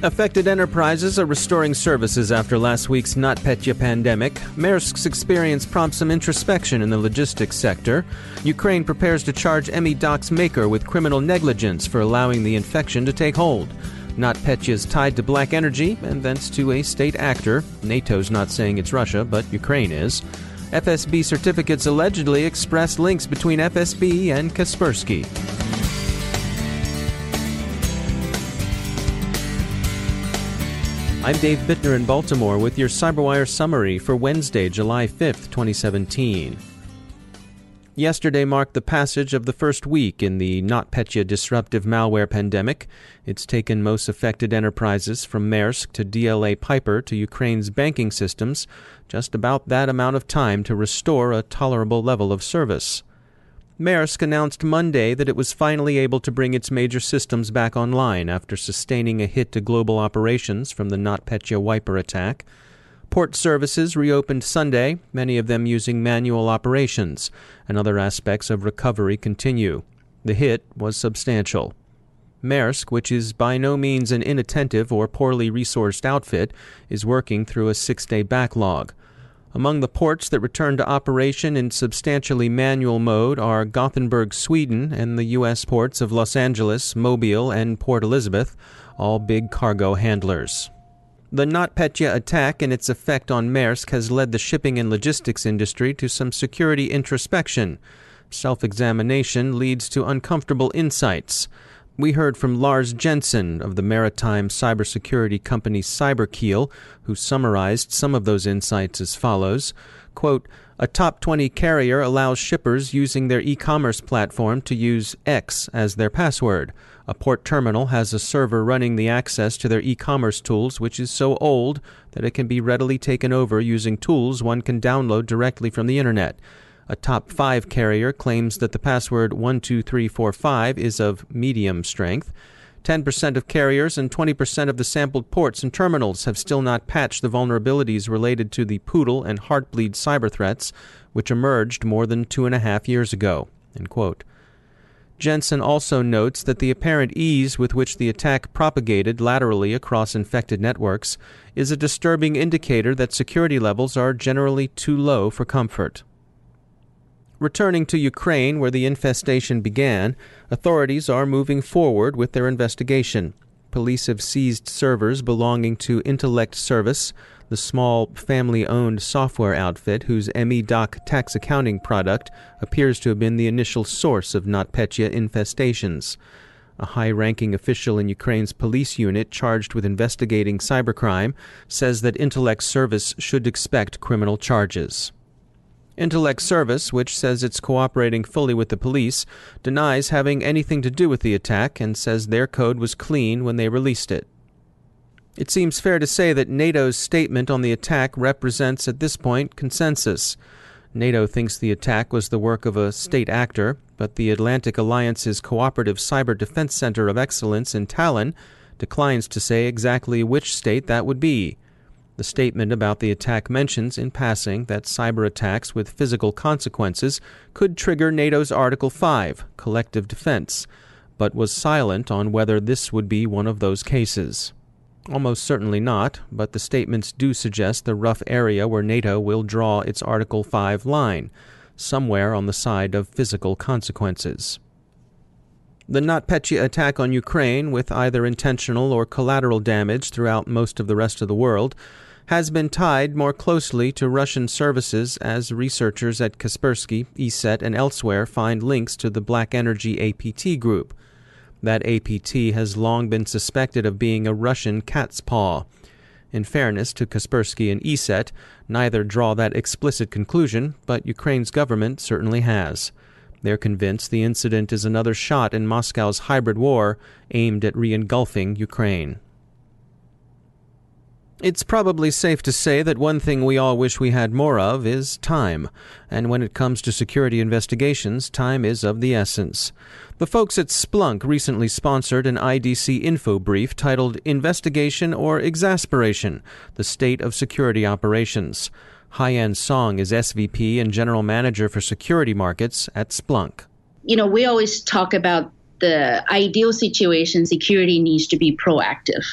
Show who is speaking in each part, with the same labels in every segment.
Speaker 1: Affected enterprises are restoring services after last week's NotPetya pandemic. Maersk's experience prompts some introspection in the logistics sector. Ukraine prepares to charge ME Doc's maker with criminal negligence for allowing the infection to take hold. NotPetya is tied to black energy and thence to a state actor. NATO's not saying it's Russia, but Ukraine is. FSB certificates allegedly express links between FSB and Kaspersky. I'm Dave Bittner in Baltimore with your CyberWire summary for Wednesday, July 5th, 2017. Yesterday marked the passage of the first week in the NotPetya disruptive malware pandemic. It's taken most affected enterprises from Maersk to DLA Piper to Ukraine's banking systems just about that amount of time to restore a tolerable level of service. Maersk announced Monday that it was finally able to bring its major systems back online after sustaining a hit to global operations from the NotPetya wiper attack. Port services reopened Sunday, many of them using manual operations, and other aspects of recovery continue. The hit was substantial. Maersk, which is by no means an inattentive or poorly resourced outfit, is working through a six day backlog. Among the ports that return to operation in substantially manual mode are Gothenburg, Sweden, and the U.S. ports of Los Angeles, Mobile, and Port Elizabeth, all big cargo handlers. The NotPetya attack and its effect on Maersk has led the shipping and logistics industry to some security introspection. Self examination leads to uncomfortable insights. We heard from Lars Jensen of the maritime cybersecurity company Cyberkeel, who summarized some of those insights as follows quote, A top 20 carrier allows shippers using their e commerce platform to use X as their password. A port terminal has a server running the access to their e commerce tools, which is so old that it can be readily taken over using tools one can download directly from the internet. A top 5 carrier claims that the password 12345 is of medium strength. 10% of carriers and 20% of the sampled ports and terminals have still not patched the vulnerabilities related to the Poodle and Heartbleed cyber threats, which emerged more than two and a half years ago. Jensen also notes that the apparent ease with which the attack propagated laterally across infected networks is a disturbing indicator that security levels are generally too low for comfort. Returning to Ukraine, where the infestation began, authorities are moving forward with their investigation. Police have seized servers belonging to Intellect Service, the small family owned software outfit whose ME-Doc tax accounting product appears to have been the initial source of NotPetya infestations. A high ranking official in Ukraine's police unit charged with investigating cybercrime says that Intellect Service should expect criminal charges. Intellect Service, which says it's cooperating fully with the police, denies having anything to do with the attack and says their code was clean when they released it. It seems fair to say that NATO's statement on the attack represents, at this point, consensus. NATO thinks the attack was the work of a state actor, but the Atlantic Alliance's Cooperative Cyber Defense Center of Excellence in Tallinn declines to say exactly which state that would be. The statement about the attack mentions, in passing, that cyber attacks with physical consequences could trigger NATO's Article 5, collective defense, but was silent on whether this would be one of those cases. Almost certainly not, but the statements do suggest the rough area where NATO will draw its Article 5 line, somewhere on the side of physical consequences. The NotPetya attack on Ukraine, with either intentional or collateral damage throughout most of the rest of the world, has been tied more closely to Russian services as researchers at Kaspersky, ESET, and elsewhere find links to the Black Energy APT group. That APT has long been suspected of being a Russian cat's paw. In fairness to Kaspersky and ESET, neither draw that explicit conclusion, but Ukraine's government certainly has. They're convinced the incident is another shot in Moscow's hybrid war aimed at re engulfing Ukraine. It's probably safe to say that one thing we all wish we had more of is time. And when it comes to security investigations, time is of the essence. The folks at Splunk recently sponsored an IDC info brief titled Investigation or Exasperation The State of Security Operations. Haiyan Song is SVP and General Manager for Security Markets at Splunk.
Speaker 2: You know, we always talk about the ideal situation, security needs to be proactive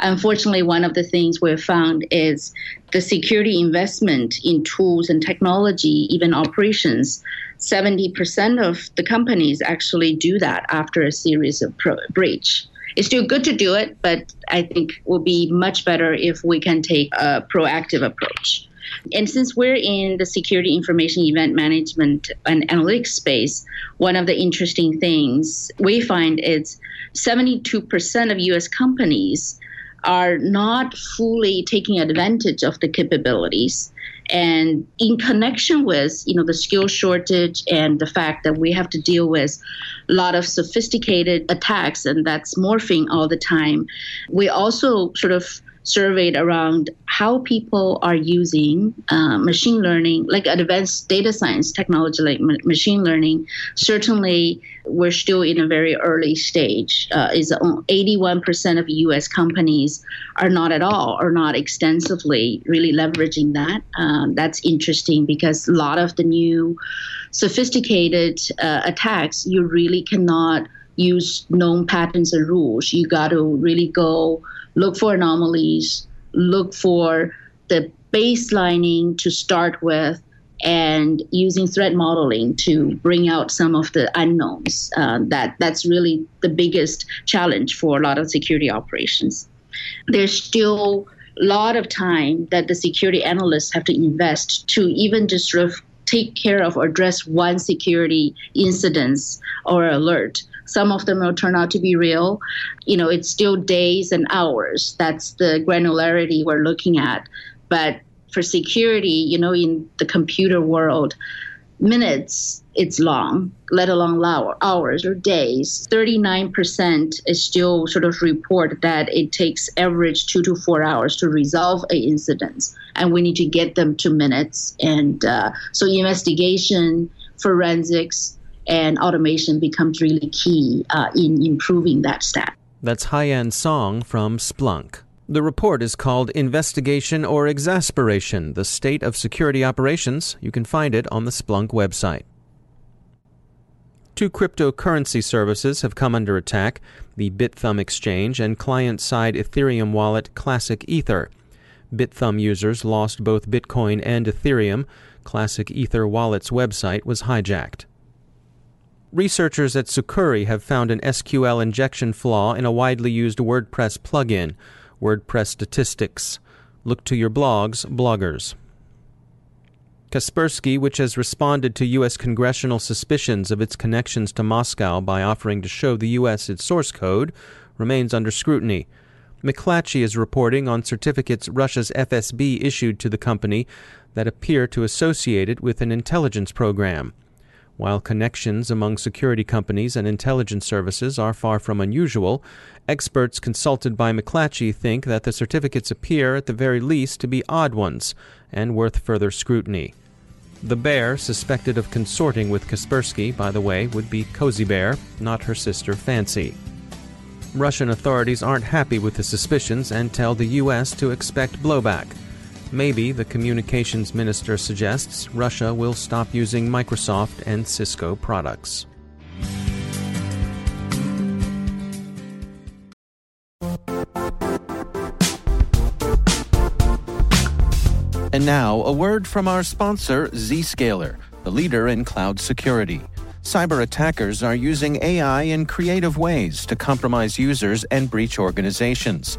Speaker 2: Unfortunately, one of the things we've found is the security investment in tools and technology, even operations. 70% of the companies actually do that after a series of pro- breach. It's still good to do it, but I think it will be much better if we can take a proactive approach. And since we're in the security information event management and analytics space, one of the interesting things we find is 72% of US companies are not fully taking advantage of the capabilities. And in connection with you know the skill shortage and the fact that we have to deal with a lot of sophisticated attacks and that's morphing all the time we also sort of surveyed around how people are using uh, machine learning, like advanced data science technology, like ma- machine learning. Certainly, we're still in a very early stage. Uh, is 81% of U.S. companies are not at all or not extensively really leveraging that. Um, that's interesting because a lot of the new sophisticated uh, attacks, you really cannot use known patterns and rules. You got to really go look for anomalies, look for the baselining to start with, and using threat modeling to bring out some of the unknowns. Uh, that that's really the biggest challenge for a lot of security operations. There's still a lot of time that the security analysts have to invest to even just sort of take care of or address one security incidents or alert some of them will turn out to be real. You know, it's still days and hours. That's the granularity we're looking at. But for security, you know, in the computer world, minutes it's long, let alone hours or days. 39% is still sort of report that it takes average two to four hours to resolve an incident, and we need to get them to minutes. And uh, so investigation, forensics, and automation becomes really key uh, in improving that stat.
Speaker 1: That's Haiyan Song from Splunk. The report is called Investigation or Exasperation The State of Security Operations. You can find it on the Splunk website. Two cryptocurrency services have come under attack the Bithumb exchange and client side Ethereum wallet Classic Ether. Bithumb users lost both Bitcoin and Ethereum. Classic Ether Wallet's website was hijacked. Researchers at Sucuri have found an SQL injection flaw in a widely used WordPress plugin, WordPress Statistics. Look to your blogs, bloggers. Kaspersky, which has responded to U.S. congressional suspicions of its connections to Moscow by offering to show the U.S. its source code, remains under scrutiny. McClatchy is reporting on certificates Russia's FSB issued to the company that appear to associate it with an intelligence program. While connections among security companies and intelligence services are far from unusual, experts consulted by McClatchy think that the certificates appear, at the very least, to be odd ones and worth further scrutiny. The bear suspected of consorting with Kaspersky, by the way, would be Cozy Bear, not her sister Fancy. Russian authorities aren't happy with the suspicions and tell the U.S. to expect blowback. Maybe, the communications minister suggests, Russia will stop using Microsoft and Cisco products.
Speaker 3: And now, a word from our sponsor, Zscaler, the leader in cloud security. Cyber attackers are using AI in creative ways to compromise users and breach organizations.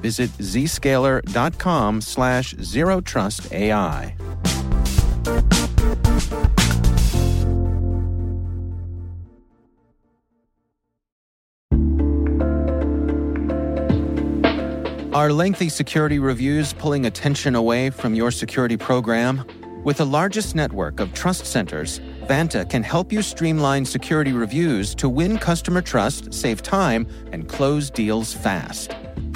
Speaker 3: Visit zscaler.com slash zero trust AI. Are lengthy security reviews pulling attention away from your security program? With the largest network of trust centers, Vanta can help you streamline security reviews to win customer trust, save time, and close deals fast.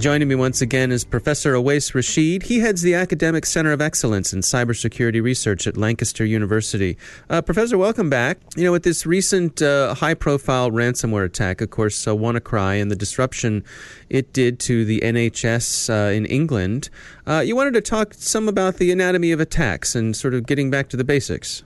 Speaker 1: Joining me once again is Professor Awais Rashid. He heads the Academic Center of Excellence in Cybersecurity Research at Lancaster University. Uh, Professor, welcome back. You know, with this recent uh, high profile ransomware attack, of course, uh, WannaCry and the disruption it did to the NHS uh, in England, uh, you wanted to talk some about the anatomy of attacks and sort of getting back to the basics.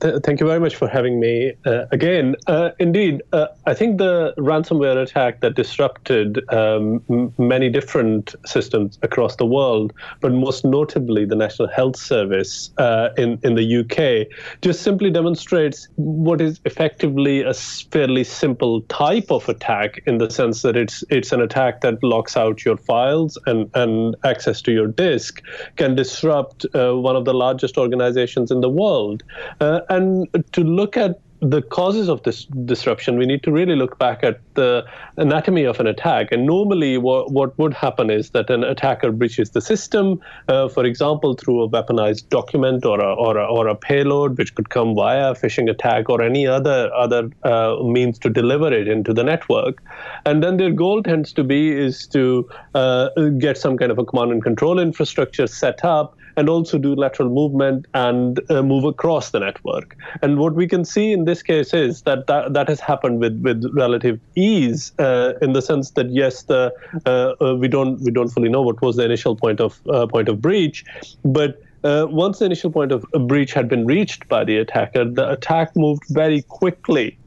Speaker 4: Th- thank you very much for having me uh, again. Uh, indeed, uh, I think the ransomware attack that disrupted um, m- many different systems across the world, but most notably the National Health Service uh, in in the UK, just simply demonstrates what is effectively a fairly simple type of attack in the sense that it's it's an attack that locks out your files and and access to your disk can disrupt uh, one of the largest organizations in the world. Uh, and to look at the causes of this disruption, we need to really look back at the anatomy of an attack. And normally, what, what would happen is that an attacker breaches the system, uh, for example, through a weaponized document or a, or a, or a payload, which could come via a phishing attack or any other other uh, means to deliver it into the network. And then their goal tends to be is to uh, get some kind of a command and control infrastructure set up and also do lateral movement and uh, move across the network. And what we can see in this case is that that, that has happened with, with relative ease uh, in the sense that yes, the uh, uh we don't we don't fully know what was the initial point of uh, point of breach, but uh, once the initial point of breach had been reached by the attacker, the attack moved very quickly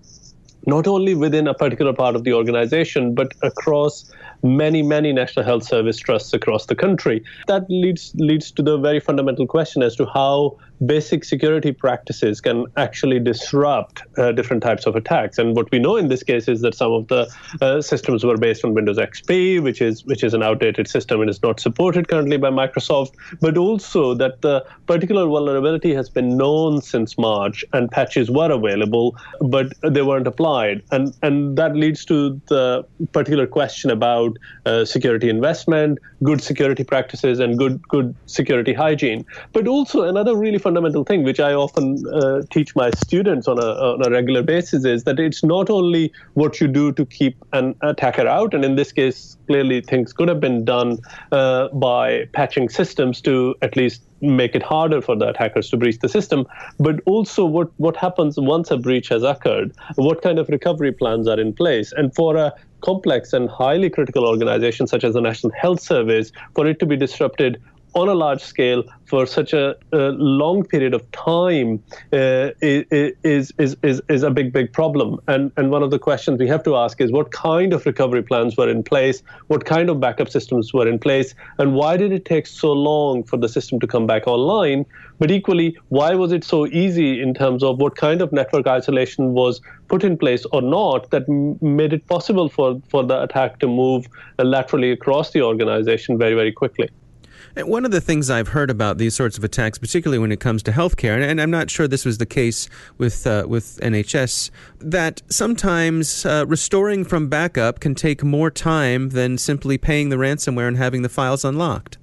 Speaker 4: not only within a particular part of the organization, but across many, many National Health Service trusts across the country. That leads leads to the very fundamental question as to how basic security practices can actually disrupt uh, different types of attacks. And what we know in this case is that some of the uh, systems were based on Windows XP, which is which is an outdated system and is not supported currently by Microsoft, but also that the particular vulnerability has been known since March and patches were available, but they weren't applied. And and that leads to the particular question about uh, security investment, good security practices, and good good security hygiene. But also another really fundamental thing, which I often uh, teach my students on a, on a regular basis, is that it's not only what you do to keep an attacker out, and in this case, clearly things could have been done uh, by patching systems to at least make it harder for the attackers to breach the system, but also what, what happens once a breach has occurred, what kind of recovery plans are in place. And for a complex and highly critical organization such as the National Health Service, for it to be disrupted on a large scale for such a, a long period of time uh, is, is, is, is a big, big problem. And, and one of the questions we have to ask is what kind of recovery plans were in place? What kind of backup systems were in place? And why did it take so long for the system to come back online? But equally, why was it so easy in terms of what kind of network isolation was put in place or not that made it possible for, for the attack to move laterally across the organization very, very quickly?
Speaker 1: One of the things I've heard about these sorts of attacks, particularly when it comes to healthcare, and I'm not sure this was the case with uh, with NHS, that sometimes uh, restoring from backup can take more time than simply paying the ransomware and having the files unlocked.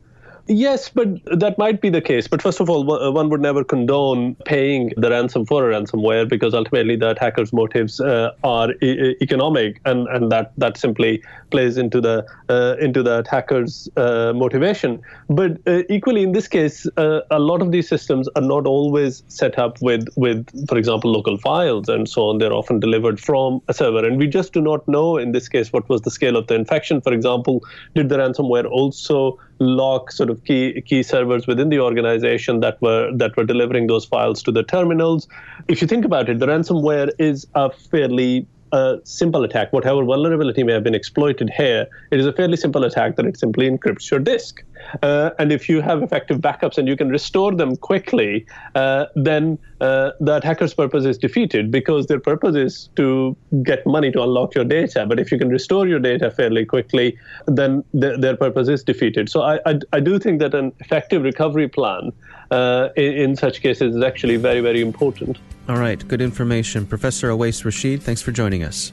Speaker 4: Yes, but that might be the case. But first of all, one would never condone paying the ransom for a ransomware because ultimately the attacker's motives uh, are e- economic, and, and that, that simply plays into the uh, into the attacker's uh, motivation. But uh, equally, in this case, uh, a lot of these systems are not always set up with with, for example, local files and so on. They're often delivered from a server, and we just do not know in this case what was the scale of the infection. For example, did the ransomware also lock sort of key key servers within the organization that were that were delivering those files to the terminals. If you think about it, the ransomware is a fairly a simple attack, whatever vulnerability may have been exploited here, it is a fairly simple attack that it simply encrypts your disk. Uh, and if you have effective backups and you can restore them quickly, uh, then uh, the attacker's purpose is defeated because their purpose is to get money to unlock your data. But if you can restore your data fairly quickly, then th- their purpose is defeated. So I, I, I, do think that an effective recovery plan uh, in, in such cases is actually very, very important.
Speaker 1: All right, good information. Professor Awais Rashid, thanks for joining us.